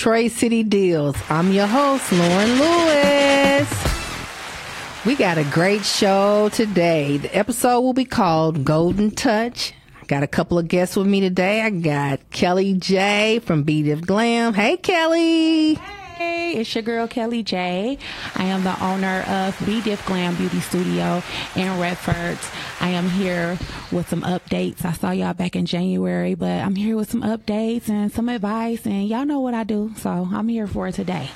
Detroit City Deals. I'm your host, Lauren Lewis. We got a great show today. The episode will be called Golden Touch. I got a couple of guests with me today. I got Kelly J from B Diff Glam. Hey, Kelly. Hey, it's your girl Kelly J. I am the owner of B Diff Glam Beauty Studio in Redford. I am here with some updates. I saw y'all back in January, but I'm here with some updates and some advice, and y'all know what I do, so I'm here for it today.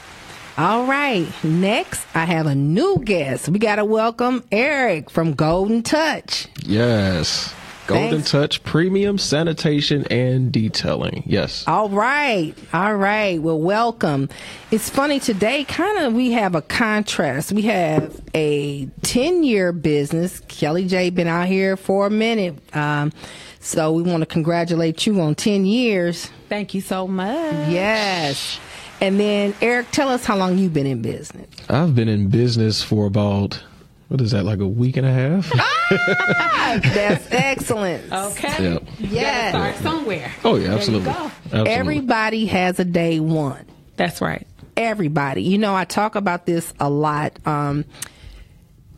All right. Next, I have a new guest. We got to welcome Eric from Golden Touch. Yes. Golden Thanks. Touch Premium Sanitation and Detailing. Yes. All right. All right. Well, welcome. It's funny today, kind of, we have a contrast. We have a 10 year business. Kelly J been out here for a minute. Um, so we want to congratulate you on 10 years. Thank you so much. Yes. And then Eric, tell us how long you've been in business. I've been in business for about, what is that, like a week and a half? That's excellent. Okay. Yep. Yes. Start somewhere. Oh, yeah, absolutely. go. absolutely. Everybody has a day one. That's right. everybody. You know, I talk about this a lot. Um,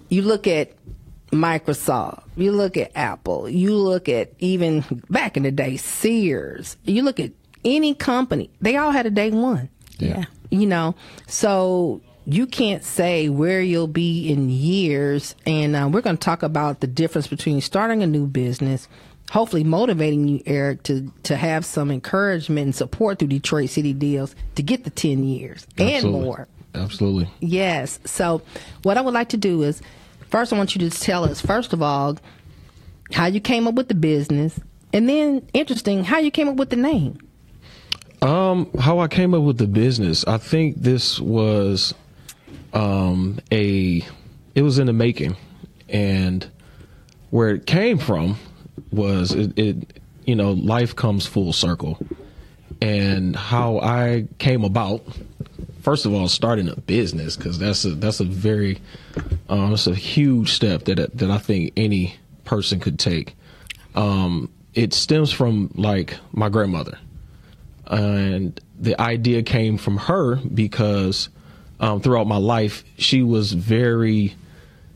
you look at Microsoft, you look at Apple, you look at even back in the day, Sears, you look at any company, they all had a day one. yeah. You know, so you can't say where you'll be in years. And uh, we're going to talk about the difference between starting a new business, hopefully motivating you, Eric, to, to have some encouragement and support through Detroit City Deals to get the 10 years and more. Absolutely. Yes. So, what I would like to do is first, I want you to tell us, first of all, how you came up with the business. And then, interesting, how you came up with the name. Um, how I came up with the business, I think this was um a it was in the making and where it came from was it, it you know, life comes full circle. And how I came about first of all starting a business cuz that's a that's a very um it's a huge step that that I think any person could take. Um it stems from like my grandmother and the idea came from her because um, throughout my life she was very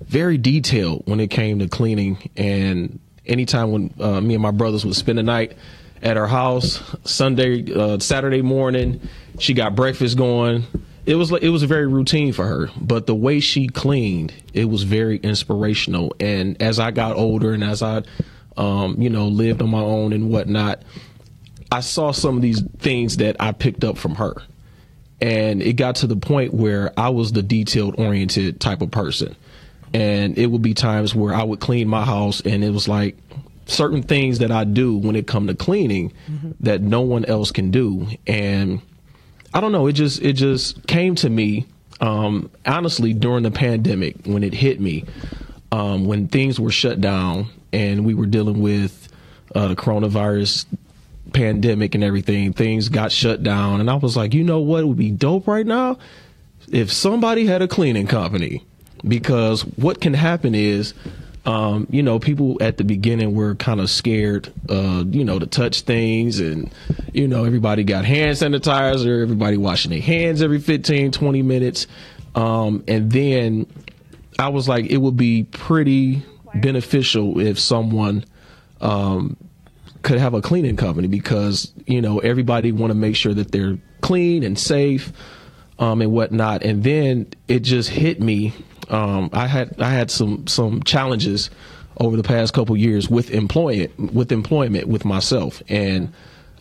very detailed when it came to cleaning. And anytime when uh, me and my brothers would spend the night at her house sunday uh, saturday morning she got breakfast going. It was like it was very routine for her. But the way she cleaned it was very inspirational. And as i got older and as i um, you know lived on my own and whatnot I saw some of these things that I picked up from her. And it got to the point where I was the detailed oriented type of person. And it would be times where I would clean my house and it was like certain things that I do when it come to cleaning that no one else can do. And I don't know, it just it just came to me um honestly during the pandemic when it hit me. Um when things were shut down and we were dealing with uh, the coronavirus pandemic and everything, things got shut down. And I was like, you know what would be dope right now? If somebody had a cleaning company. Because what can happen is, um, you know, people at the beginning were kind of scared, uh, you know, to touch things. And, you know, everybody got hand sanitizer, everybody washing their hands every 15, 20 minutes. Um, and then I was like, it would be pretty beneficial if someone um, could have a cleaning company because you know everybody want to make sure that they're clean and safe um, and whatnot. And then it just hit me. Um, I had I had some some challenges over the past couple years with employment with employment with myself, and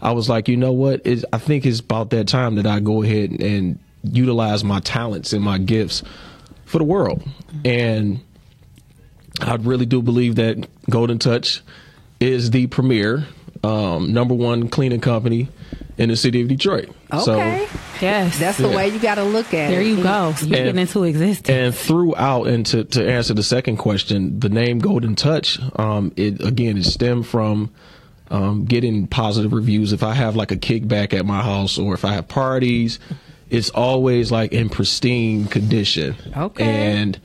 I was like, you know what? It's, I think it's about that time that I go ahead and utilize my talents and my gifts for the world. And I really do believe that Golden Touch is the premier um, number one cleaning company in the city of Detroit. Okay. Yes. That's the Yeah. way you got to look at there it. There you go. Speaking And- into existence. And throughout, and to, to answer the second question, the name Golden Touch, um, it again, it stemmed from um, getting positive reviews. If I have like a kickback at my house or if I have parties, it's always like in pristine condition. Okay. And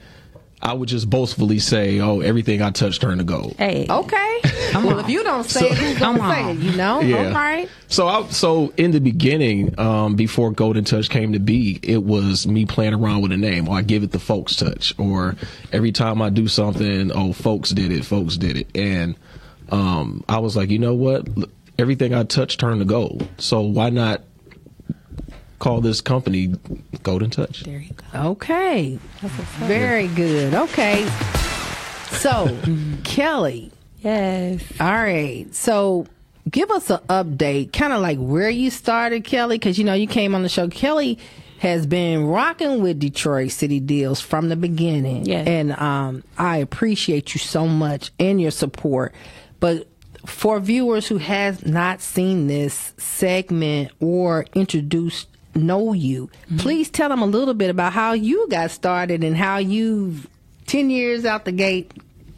I would just boastfully say, "Oh, everything I touch turned to gold." Hey. Okay. well, if you don't say it, who's gonna say it? You know. Yeah. All right. So I, so in the beginning, um, before Golden Touch came to be, it was me playing around with a name, or I give it the Folks Touch, or every time I do something, oh, folks did it, folks did it, and um, I was like, you know what, everything I touch turned to gold. So why not call this company Golden Touch? There you go. Okay. Very good. Okay. So, Kelly. Yes. All right. So, give us an update, kind of like where you started, Kelly, because you know you came on the show. Kelly has been rocking with Detroit City Deals from the beginning, Yes. and um, I appreciate you so much and your support. But for viewers who have not seen this segment or introduced know you, mm-hmm. please tell them a little bit about how you got started and how you, ten years out the gate,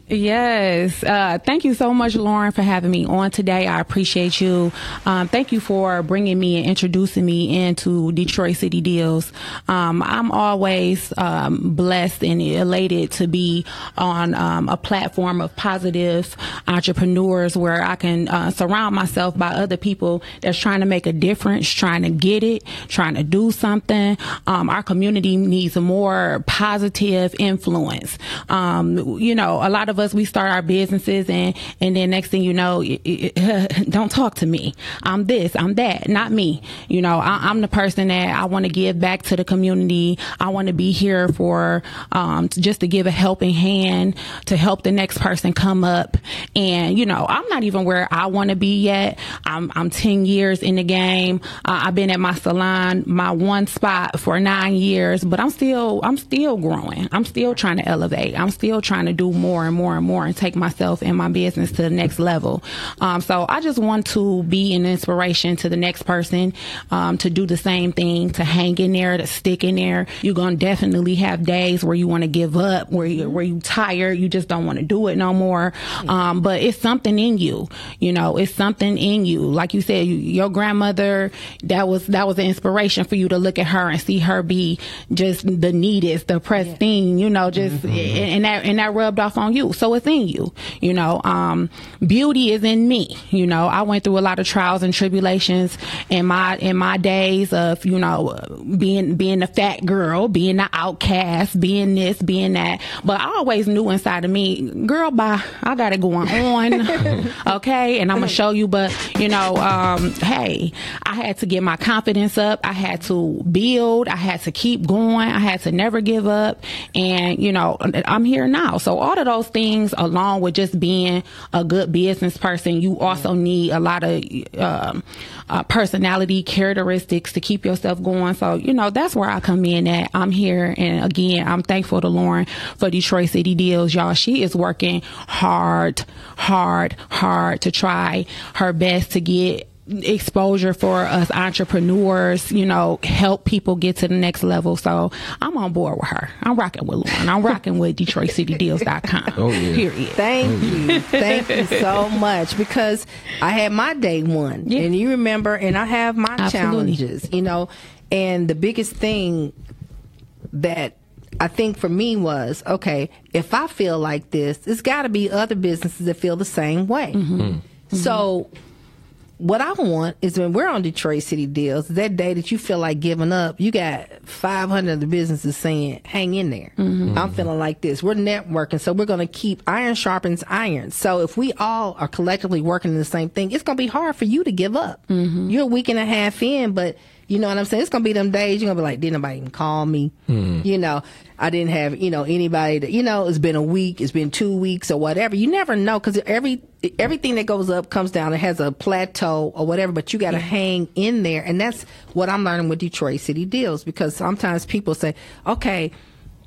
Yes. Uh, thank you so much, Lauren, for having me on today. I appreciate you. Um, thank you for bringing me and introducing me into Detroit City Deals. Um, I'm always um, blessed and elated to be on um, a platform of positive entrepreneurs where I can uh, surround myself by other people that's trying to make a difference, trying to get it, trying to do something. Um, our community needs a more positive influence. Um, you know, a lot of us we start our businesses and and then next thing you know, don't talk to me. I'm this, I'm that, not me. You know, I, I'm the person that I want to give back to the community. I want to be here for um, just to give a helping hand to help the next person come up. And you know, I'm not even where I want to be yet. I'm I'm 10 years in the game. Uh, I've been at my salon, my one spot for nine years, but I'm still I'm still growing. I'm still trying to elevate. I'm still trying to do more and more and more and take myself and my business to the next level. Um, so I just want to be an inspiration to the next person um, to do the same thing, to hang in there, to stick in there. You're gonna definitely have days where you want to give up, where you where you tired, you just don't want to do it no more. Um, but it's something in you, you know, it's something in you. Like you said, you, your grandmother, that was that was an inspiration for you to look at her and see her be just the neatest, the pristine, you know, just and, and that and that rubbed off on you. So it's in you, you know. Um, beauty is in me, you know. I went through a lot of trials and tribulations in my in my days of you know being being the fat girl, being the outcast, being this, being that. But I always knew inside of me, girl, bye, I got it going on, okay, and I'm gonna show you. But you know, um, hey, I had to get my confidence up. I had to build. I had to keep going. I had to never give up. And you know, I'm here now. So all of those things, along with just being a good business person, you also need a lot of um, uh, personality characteristics to keep yourself going. So you know, that's where I come in. At I'm here, and again, I'm thankful to Lauren for Detroit City Deals, y'all. She is working hard, hard, hard to try her best to get exposure for us entrepreneurs, you know, help people get to the next level. So I'm on board with her. I'm rocking with Lauren. I'm rocking with DetroitCityDeals.com. Oh, yeah. Period. Thank oh, you. Thank you so much because I had my day one. Yeah. And you remember, and I have my Absolutely. challenges, you know. And the biggest thing that I think for me was okay, if I feel like this, it's got to be other businesses that feel the same way. Mm-hmm. Hmm. So, what I want is when we're on Detroit City Deals, that day that you feel like giving up, you got 500 of the businesses saying, hang in there. Mm-hmm. I'm feeling like this. We're networking, so we're going to keep iron sharpens iron. So if we all are collectively working in the same thing, it's going to be hard for you to give up. Mm-hmm. You're a week and a half in, but you know what I'm saying? It's going to be them days you're going to be like, didn't nobody even call me? Hmm. You know, I didn't have, you know, anybody that, you know, it's been a week, it's been two weeks or whatever. You never know because every, everything that goes up comes down. It has a plateau or whatever, but you got to hang in there. And that's what I'm learning with Detroit City Deals because sometimes people say, okay,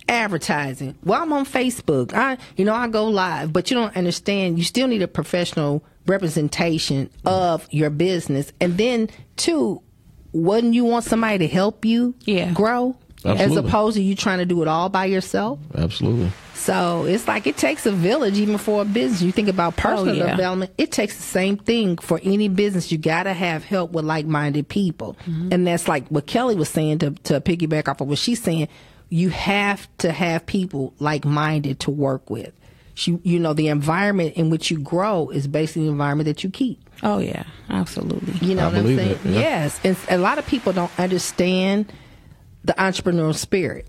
advertising. Well, I'm on Facebook. I, you know, I go live, but you don't understand. You still need a professional representation hmm. of your business. And then two, wouldn't you want somebody to help you Yeah. grow? As opposed to you trying to do it all by yourself. Absolutely. So it's like it takes a village even for a business. You think about oh, personal yeah. development, it takes the same thing for any business. You got to have help with like minded people. Mm-hmm. And that's like what Kelly was saying to, to piggyback off of what she's saying. you have to have people like minded to work with. You, you know, the environment in which you grow is basically the environment that you keep. Oh yeah, absolutely. You know I what I'm saying? it, yeah. Yes. And a lot of people don't understand the entrepreneurial spirit.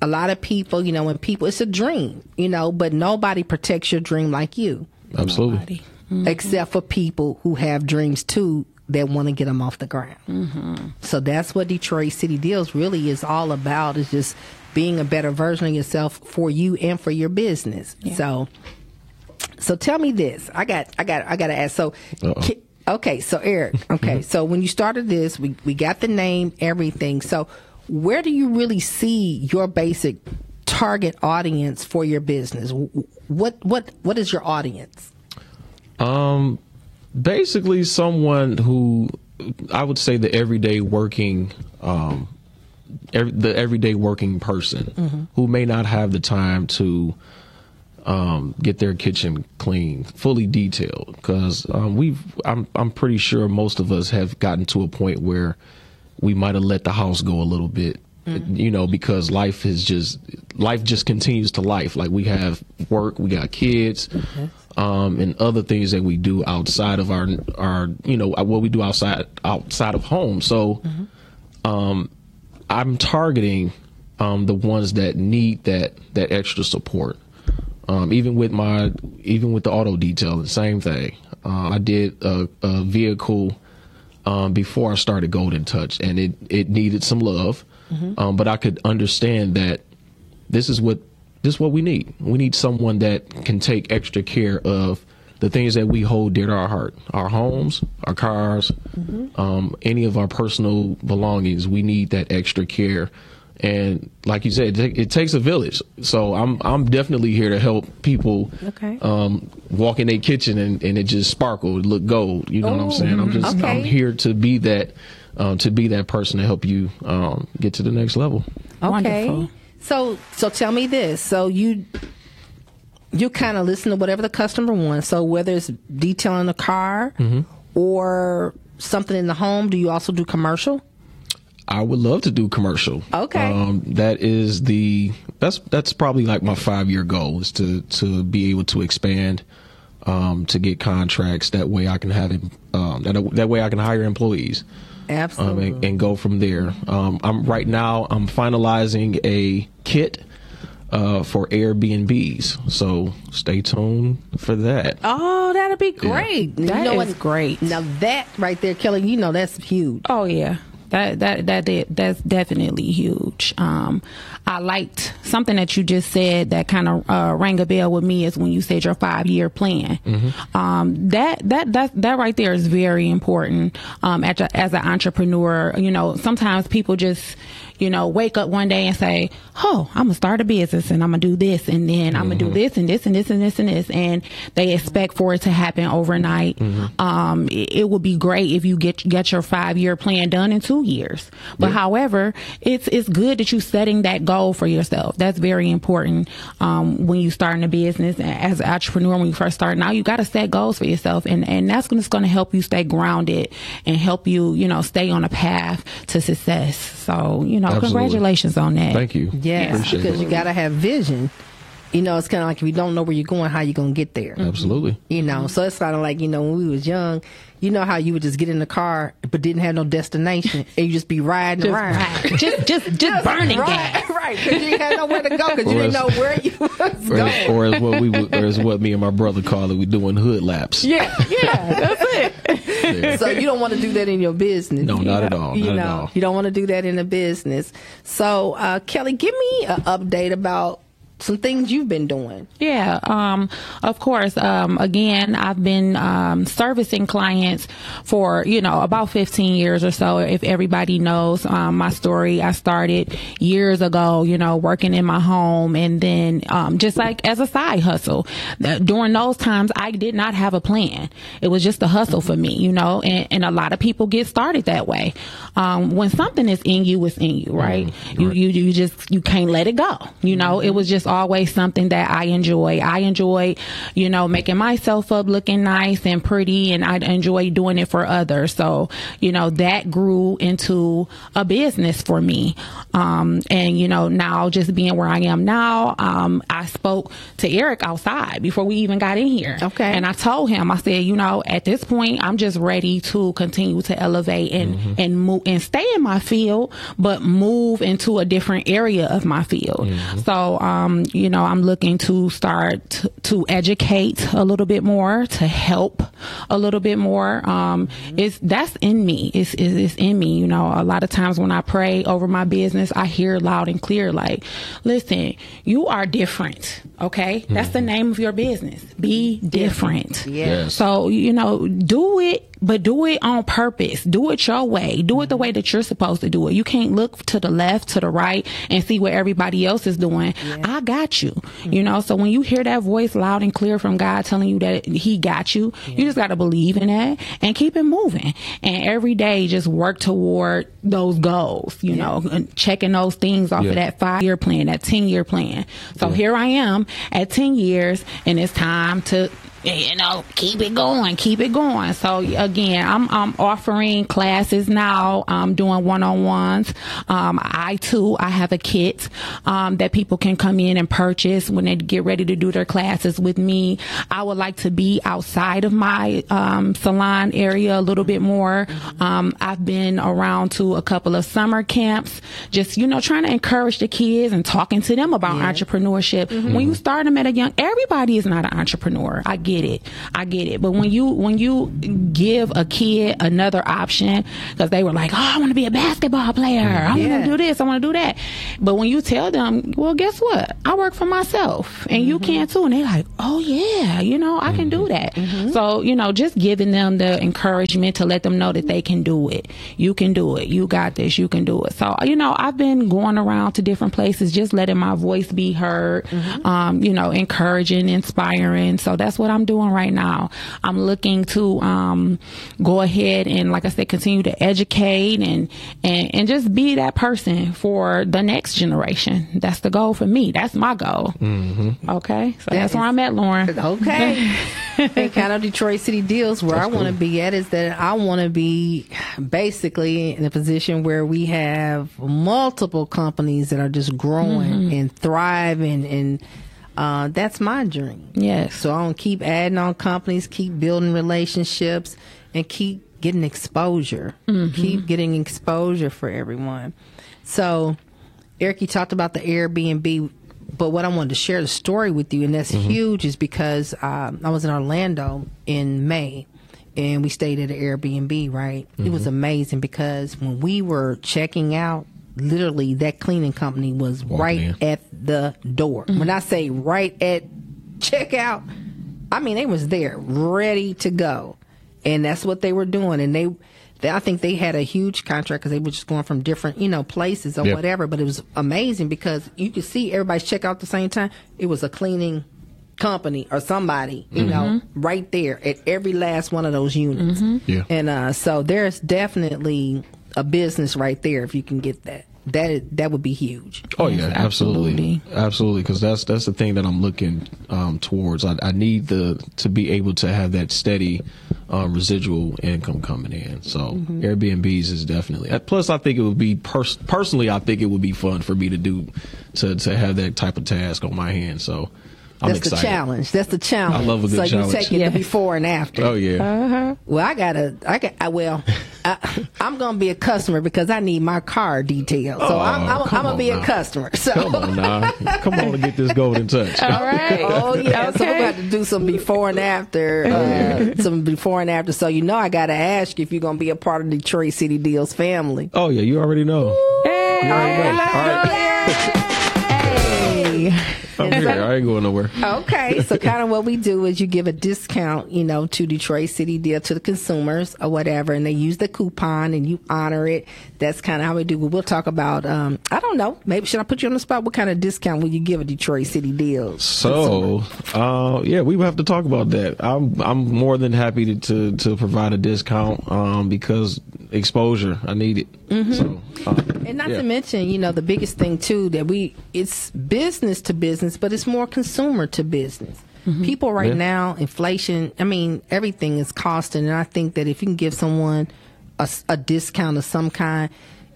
A lot of people, you know, when people, it's a dream, you know, but nobody protects your dream like you, Absolutely. Nobody. except for people who have dreams too that want to get them off the ground. Mm-hmm. So that's what Detroit City Deals really is all about is just being a better version of yourself for you and for your business. So, so tell me this. I got, I got, I got to ask. So, Uh-oh. okay. So Eric, okay. so when you started this, we, we got the name, everything. So where do you really see your basic target audience for your business? What, what, what is your audience? Um, basically, someone who I would say the everyday working, um, ev- the everyday working person who may not have the time to um, get their kitchen clean, fully detailed. Because um, we've, I'm, I'm pretty sure most of us have gotten to a point where we might have let the house go a little bit. You know, because life is just life just continues to life. Like we have work, we got kids, um, and other things that we do outside of our our you know what we do outside outside of home. So, um, I'm targeting um, the ones that need that that extra support. Um, even with my even with the auto detail, the same thing. Uh, I did a, a vehicle um, before I started Golden Touch, and it it needed some love, um, but I could understand that this is what this is what we need. We need someone that can take extra care of the things that we hold dear to our heart, our homes, our cars, um, any of our personal belongings. We need that extra care. And like you said, it, it takes a village. So I'm I'm definitely here to help people Okay. um, walk in their kitchen and, and it just sparkle, look gold. You know what I'm saying? I'm just Okay. I'm here to be that um, to be that person to help you um, get to the next level. Okay. Wonderful. So so tell me this. So you you kind of listen to whatever the customer wants. So whether it's detailing a car or something in the home, do you also do commercial? I would love to do commercial. Okay. Um, that is the that's that's probably like my five year goal is to to be able to expand, um, to get contracts. That way I can have. Um, that that way I can hire employees. Um, Absolutely. and, and go from there. Um, I'm right now. I'm finalizing a kit uh, for Airbnbs, so stay tuned for that. oh, that'll be great. That you know is what? great. Now that right there, Kelly, you know that's huge. Oh yeah. That that that that- that's definitely huge. Um, I liked something that you just said that kind of uh, rang a bell with me is when you said your five year plan. Um, that that that that right there is very important. Um, as, a, as an entrepreneur, you know, sometimes people just you know wake up one day and say, "Oh, I'm gonna start a business and I'm gonna do this and then I'm gonna do this and this and this and this and this," and they expect for it to happen overnight. Um, it, it would be great if you get get your five year plan done in two years. But however, it's it's good that you're setting that goal for yourself. That's very important um, when you starting a business and as an entrepreneur. When you first start, now you got to set goals for yourself, and and that's going to help you stay grounded and help you you know stay on a path to success. So you know, Absolutely. congratulations on that. Thank you. Yes, Appreciate because it. you got to have vision. You know, it's kind of like if you don't know where you're going, how you gonna get there? Absolutely. You know, so it's kind of like you know when we was young. You know how you would just get in the car but didn't have no destination and you just be riding Just, around. right. just just just burning right, gas. right? Because you didn't have nowhere to go because you didn't know where you was Or, going. or as what we would, or as what me and my brother call it, we doing hood laps. Yeah, yeah, that's it. so you don't want to do that in your business. No, not at all. You Not know, at all. you don't want to do that in a business. So, uh, Kelly, give me an update about some things you've been doing. Yeah, um, of course. Um, again, I've been um, servicing clients for you know about 15 years or so. If everybody knows um, my story, I started years ago. You know, working in my home, and then um, just like as a side hustle. During those times, I did not have a plan. It was just a hustle for me, you know. And, and a lot of people get started that way. Um, when something is in you, it's in you, right? You you you just you can't let it go. You know, it was just always something that I enjoy. I enjoy, you know, making myself up looking nice and pretty, and I enjoy doing it for others. So, you know, that grew into a business for me. Um, and, you know, now just being where I am now, um, I spoke to Eric outside before we even got in here. Okay. And I told him, I said, you know, at this point, I'm just ready to continue to elevate and, Mm-hmm. and move and stay in my field, but move into a different area of my field. Mm-hmm. So, um, you know, I'm looking to start to educate a little bit more, to help a little bit more. Um, it's, that's in me. It's, it's, it's in me. You know, a lot of times when I pray over my business, I hear loud and clear, like, listen, you are different. Okay. That's the name of your business. Be different. Yeah. Yes. So, you know, do it, but do it on purpose. Do it your way. Do it the way that you're supposed to do it. You can't look to the left, to the right, and see what everybody else is doing. I got you. You know, so when you hear that voice loud and clear from God telling you that He got you, you just got to believe in that and keep it moving. And every day, just work toward those goals, you know, and checking those things off Yeah. of that five year plan, that 10 year plan. So here I am at 10 years, and it's time to you know, keep it going, keep it going. So again, I'm, I'm offering classes now. I'm doing one-on-ones. Um, I too, I have a kit, um, that people can come in and purchase when they get ready to do their classes with me. I would like to be outside of my, um, salon area a little bit more. Um, I've been around to a couple of summer camps, just, you know, trying to encourage the kids and talking to them about entrepreneurship. When you start them at a young, everybody is not an entrepreneur. I get it. I get it. But when you, when you give a kid another option, cause they were like, Oh, I want to be a basketball player. I Yeah. want to do this. I want to do that. But when you tell them, well, guess what? I work for myself and you mm-hmm. can too. And they're like, Oh yeah, you know, I can do mm-hmm. that. Mm-hmm. So, you know, just giving them the encouragement to let them know that they can do it. You can do it. You got this. You can do it. So, you know, I've been going around to different places, just letting my voice be heard, um, you know, encouraging, inspiring. So that's what I'm doing right now. I'm looking to, um, go ahead and, like I said, continue to educate and, and, and just be that person for the next generation. That's the goal for me. That's my goal. Okay. So that's where is- I'm at, Lauren. Okay. and kind of Detroit City deals where I want to cool. be at is that I want to be basically in a position where we have multiple companies that are just growing and thriving and uh, that's my dream. Yes. So I want to keep adding on companies, keep building relationships, and keep getting exposure. Keep getting exposure for everyone. So, Eric, you talked about the Airbnb, but what I wanted to share the story with you, and that's huge, is because um, I was in Orlando in May. And we stayed at an Airbnb, right? It was amazing because when we were checking out, literally that cleaning company was right in. at the door. When I say right at checkout, I mean they was there, ready to go, and that's what they were doing. And they, they I think they had a huge contract because they were just going from different, you know, places or Yeah. whatever. But it was amazing because you could see everybody's check out at the same time. It was a cleaning company or somebody, you know, right there at every last one of those units. Yeah. And uh, so there's definitely a business right there if you can get that. That that would be huge. Oh yeah, absolutely, absolutely. absolutely. Because that's that's the thing that I'm looking um, towards. I, I need the to be able to have that steady um, residual income coming in. So Airbnbs is definitely. uh, Plus, I think it would be pers- personally. I think it would be fun for me to do to to have that type of task on my hands. So I'm That's excited. the challenge. That's the challenge. I love a good so challenge. you take it Yes. the before and after. Oh yeah, Well, I gotta. I got. I, well, I, I'm gonna be a customer because I need my car detailed. So Oh, I'm, I'm, I'm gonna on be a customer. So. come on now, come on and get this golden touch. All right. Oh yeah, so we're Okay. going to do some before and after, uh, some before and after. So you know, I got to ask you if you're going to be a part of Detroit City Deals family. Oh yeah, you already know. Hey. You already know. All right, Hey. I'm here. I ain't going nowhere. Okay, so kind of what we do is you give a discount, you know, to Detroit City Deal to the consumers or whatever, and they use the coupon and you honor it. That's kind of how we do. We'll talk about. Um, I don't know. Maybe should I put you on the spot? What kind of discount will you give a Detroit City deal? So, uh, yeah, we will have to talk about that. I'm I'm more than happy to to, to provide a discount um, because exposure, I need it. Mm-hmm. So, uh, And not yeah. to mention, you know, the biggest thing too that we it's business to business, but it's more consumer to business. People right Yeah. now, inflation. I mean, everything is costing, and I think that if you can give someone a, a discount of some kind,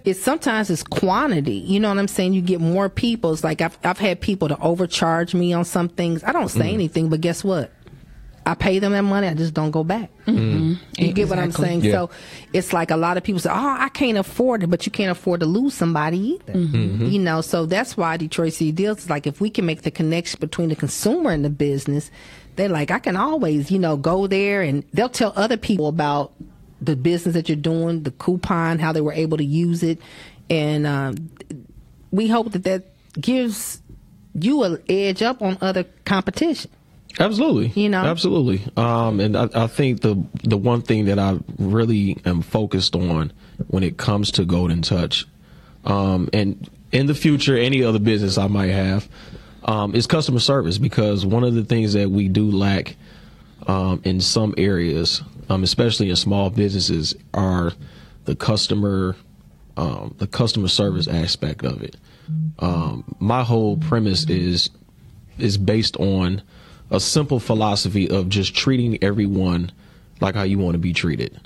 it's sometimes it's quantity. You know what I'm saying? You get more people. It's like I've I've had people to overcharge me on some things. I don't say mm. anything, but guess what? I pay them that money. I just don't go back. Mm-hmm. You get what I'm saying? Yeah. So it's like a lot of people say, "Oh, I can't afford it," but you can't afford to lose somebody either. Mm-hmm. Mm-hmm. You know, so that's why Detroit City Deals is like if we can make the connection between the consumer and the business, they're like, I can always, you know, go there and they'll tell other people about the business that you're doing, the coupon, how they were able to use it, and um, we hope that that gives you an edge up on other competition. Absolutely. You know? Absolutely. Um, and I, I think the the one thing that I really am focused on when it comes to Golden Touch, um, and in the future, any other business I might have, um, is customer service because one of the things that we do lack um, in some areas, um, especially in small businesses, are the customer um, the customer service aspect of it. Um, my whole premise is is based on a simple philosophy of just treating everyone like how you want to be treated.